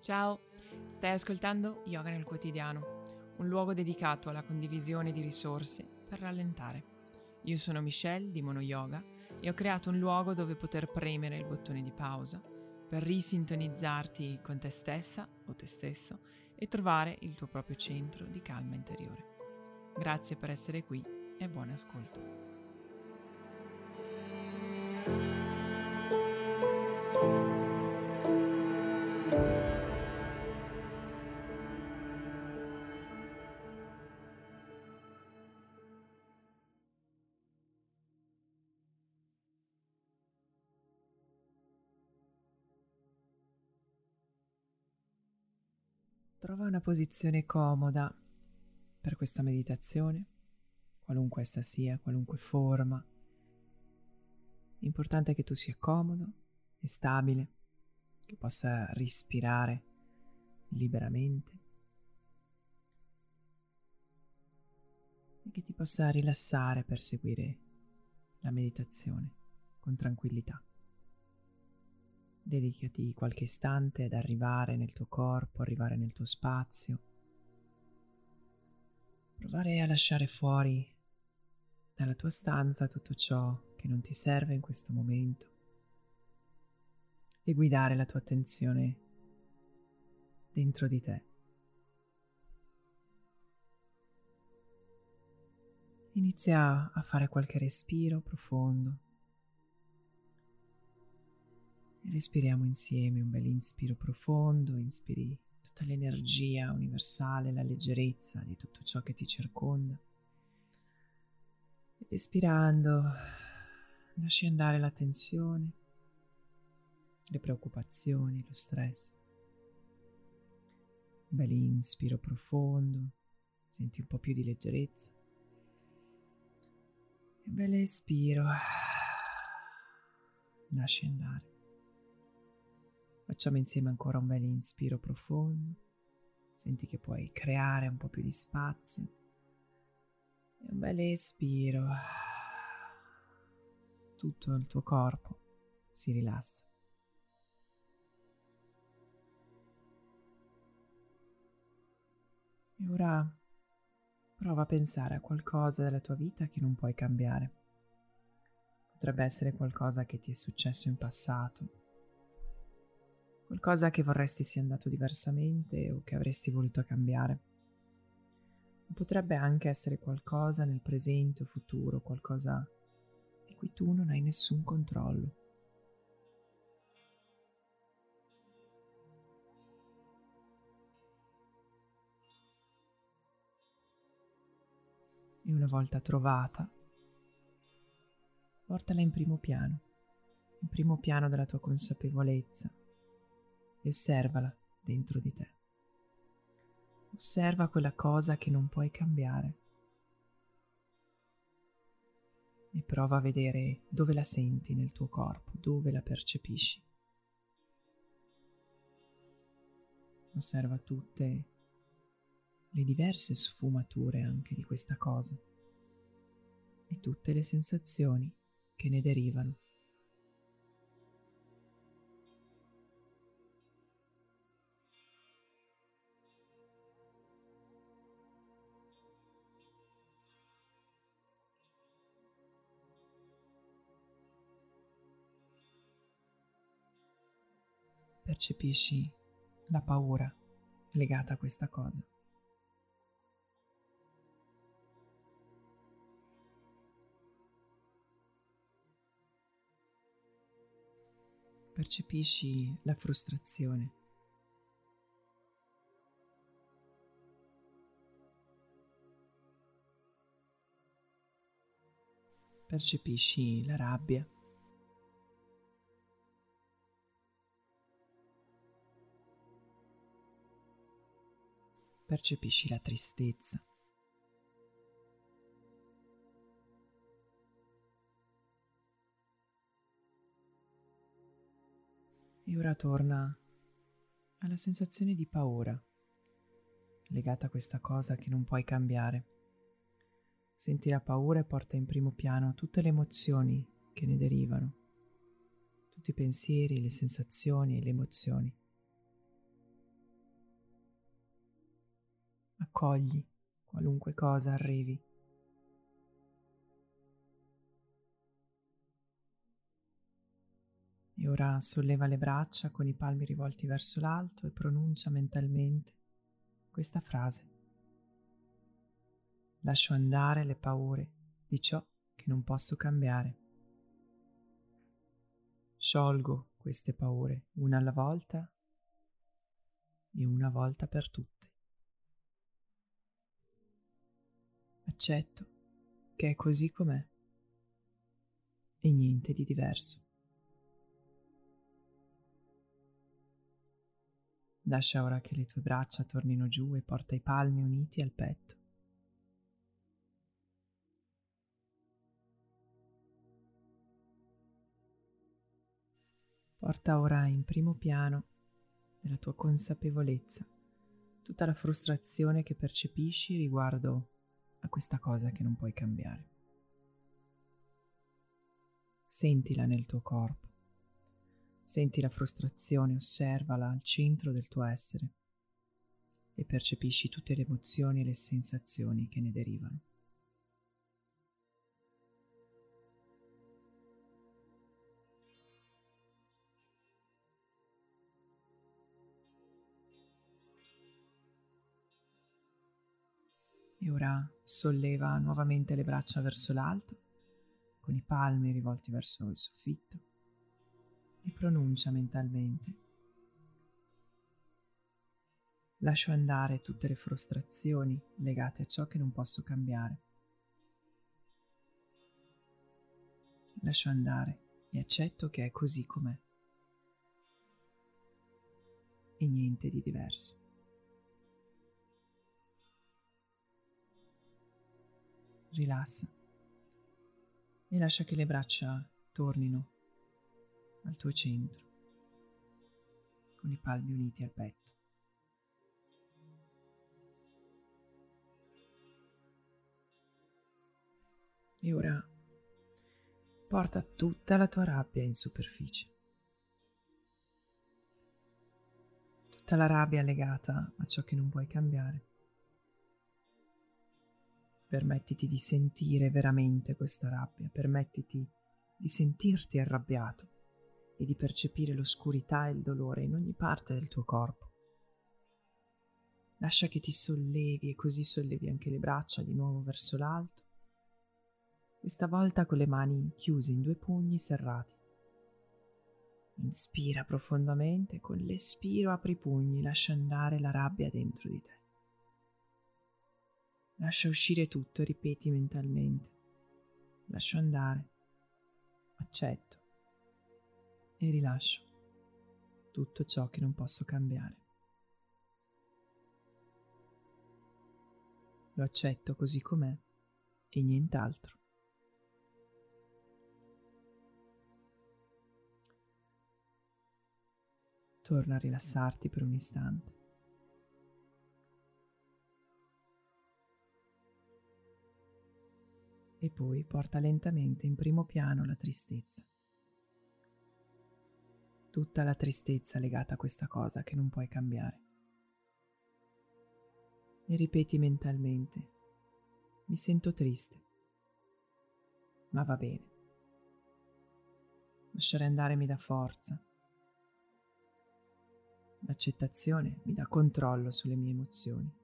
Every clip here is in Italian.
Ciao, stai ascoltando Yoga nel quotidiano, un luogo dedicato alla condivisione di risorse per rallentare. Io sono Michelle di Mono Yoga e ho creato un luogo dove poter premere il bottone di pausa per risintonizzarti con te stessa o te stesso e trovare il tuo proprio centro di calma interiore. Grazie per essere qui e buon ascolto. Trova una posizione comoda per questa meditazione, qualunque essa sia, qualunque forma. L'importante è che tu sia comodo e stabile, che possa respirare liberamente e che ti possa rilassare per seguire la meditazione con tranquillità. Dedicati qualche istante ad arrivare nel tuo corpo, arrivare nel tuo spazio. Provare a lasciare fuori dalla tua stanza tutto ciò che non ti serve in questo momento e guidare la tua attenzione dentro di te. Inizia a fare qualche respiro profondo. Respiriamo insieme un bel inspiro profondo, inspiri tutta l'energia universale, la leggerezza di tutto ciò che ti circonda. Ed espirando lasci andare la tensione, le preoccupazioni, lo stress. Un bel inspiro profondo, senti un po' più di leggerezza. Un bel espiro, lasci andare. Facciamo insieme ancora un bel inspiro profondo. Senti che puoi creare un po' più di spazio. E un bel espiro. Tutto il tuo corpo si rilassa. E ora prova a pensare a qualcosa della tua vita che non puoi cambiare. Potrebbe essere qualcosa che ti è successo in passato qualcosa che vorresti sia andato diversamente o che avresti voluto cambiare. Potrebbe anche essere qualcosa nel presente o futuro, qualcosa di cui tu non hai nessun controllo. E una volta trovata, portala in primo piano, in primo piano della tua consapevolezza, e osservala dentro di te. Osserva quella cosa che non puoi cambiare e prova a vedere dove la senti nel tuo corpo, dove la percepisci. Osserva tutte le diverse sfumature anche di questa cosa e tutte le sensazioni che ne derivano. Percepisci la paura legata a questa cosa. Percepisci la frustrazione. Percepisci la rabbia. Percepisci la tristezza. E ora torna alla sensazione di paura legata a questa cosa che non puoi cambiare. Senti la paura e porta in primo piano tutte le emozioni che ne derivano, tutti i pensieri, le sensazioni e le emozioni. Accogli qualunque cosa arrivi. E ora solleva le braccia con i palmi rivolti verso l'alto e pronuncia mentalmente questa frase. Lascio andare le paure di ciò che non posso cambiare. Sciolgo queste paure una alla volta e una volta per tutte. Accetto che è così com'è e niente di diverso. Lascia ora che le tue braccia tornino giù e porta i palmi uniti al petto. Porta ora in primo piano della tua consapevolezza tutta la frustrazione che percepisci riguardo questa cosa che non puoi cambiare. Sentila nel tuo corpo. Senti la frustrazione, osservala al centro del tuo essere e percepisci tutte le emozioni e le sensazioni che ne derivano. E ora solleva nuovamente le braccia verso l'alto, con i palmi rivolti verso il soffitto e pronuncia mentalmente. Lascio andare tutte le frustrazioni legate a ciò che non posso cambiare. Lascio andare e accetto che è così com'è. E niente di diverso. Rilassa e lascia che le braccia tornino al tuo centro, con i palmi uniti al petto. E ora porta tutta la tua rabbia in superficie. Tutta la rabbia legata a ciò che non puoi cambiare. Permettiti di sentire veramente questa rabbia, permettiti di sentirti arrabbiato e di percepire l'oscurità e il dolore in ogni parte del tuo corpo. Lascia che ti sollevi e così sollevi anche le braccia di nuovo verso l'alto, questa volta con le mani chiuse in due pugni serrati. Inspira profondamente, con l'espiro apri i pugni, lascia andare la rabbia dentro di te. Lascia uscire tutto ripeti mentalmente. Lascio andare, accetto e rilascio tutto ciò che non posso cambiare. Lo accetto così com'è e nient'altro. Torna a rilassarti per un istante. E poi porta lentamente in primo piano la tristezza tutta la tristezza legata a questa cosa che non puoi cambiare. E ripeti mentalmente, mi sento triste, ma va bene. Lasciare andare mi dà forza. L'accettazione mi dà controllo sulle mie emozioni.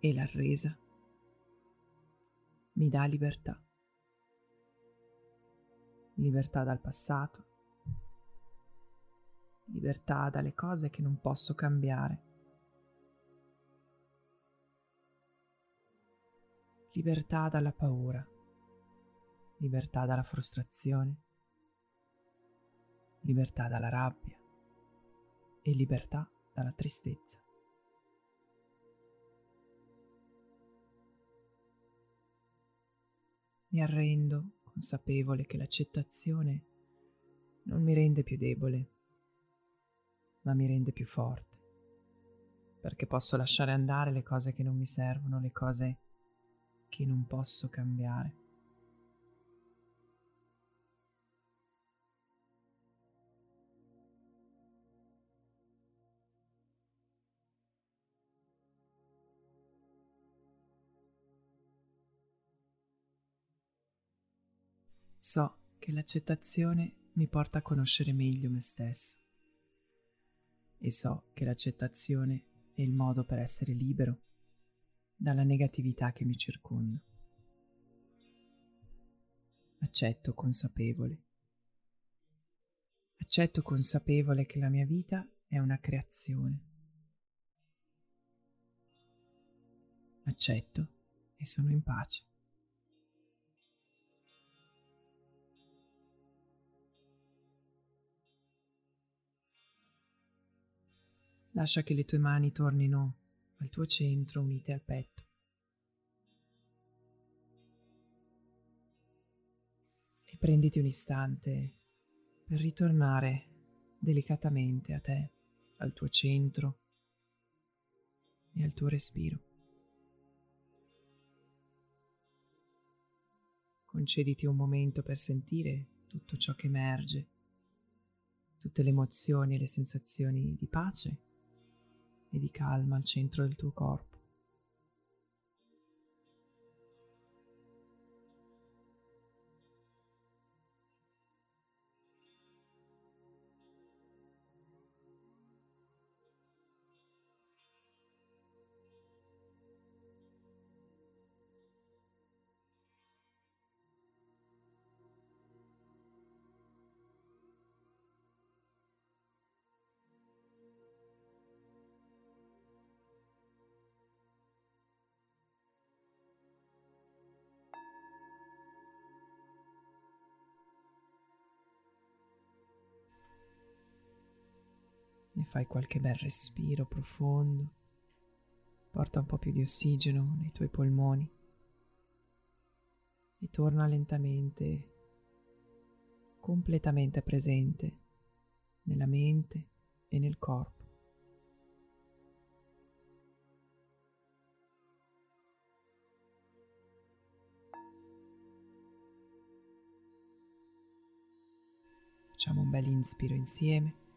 E la resa. Mi dà libertà. Libertà dal passato, libertà dalle cose che non posso cambiare, libertà dalla paura, libertà dalla frustrazione, libertà dalla rabbia. E libertà dalla tristezza. Mi arrendo consapevole che l'accettazione non mi rende più debole, ma mi rende più forte, perché posso lasciare andare le cose che non mi servono, le cose che non posso cambiare. So che l'accettazione mi porta a conoscere meglio me stesso e so che l'accettazione è il modo per essere libero dalla negatività che mi circonda. Accetto consapevole. Accetto consapevole che la mia vita è una creazione. Accetto e sono in pace. Lascia che le tue mani tornino al tuo centro unite al petto. E prenditi un istante per ritornare delicatamente a te, al tuo centro e al tuo respiro. Concediti un momento per sentire tutto ciò che emerge, tutte le emozioni e le sensazioni di pace e di calma al centro del tuo corpo. Fai qualche bel respiro profondo, porta un po' più di ossigeno nei tuoi polmoni e torna lentamente, completamente presente nella mente e nel corpo. Facciamo un bel inspiro insieme.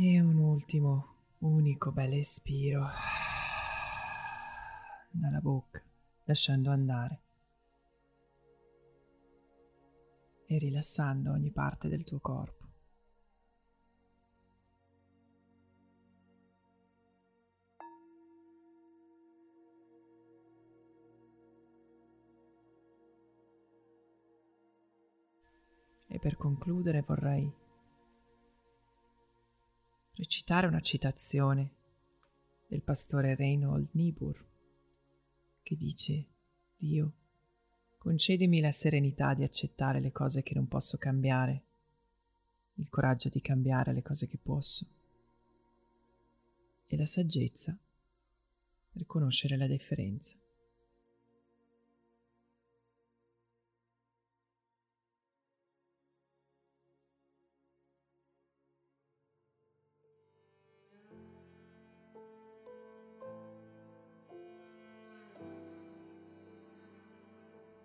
E un ultimo, unico bel espiro dalla bocca, lasciando andare e rilassando ogni parte del tuo corpo. E per concludere vorrei recitare una citazione del pastore Reinhold Niebuhr che dice Dio, concedimi la serenità di accettare le cose che non posso cambiare, il coraggio di cambiare le cose che posso e la saggezza per conoscere la differenza.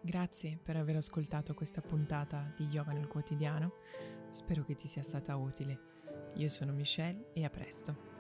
Grazie per aver ascoltato questa puntata di Yoga nel quotidiano, spero che ti sia stata utile. Io sono Michelle e a presto.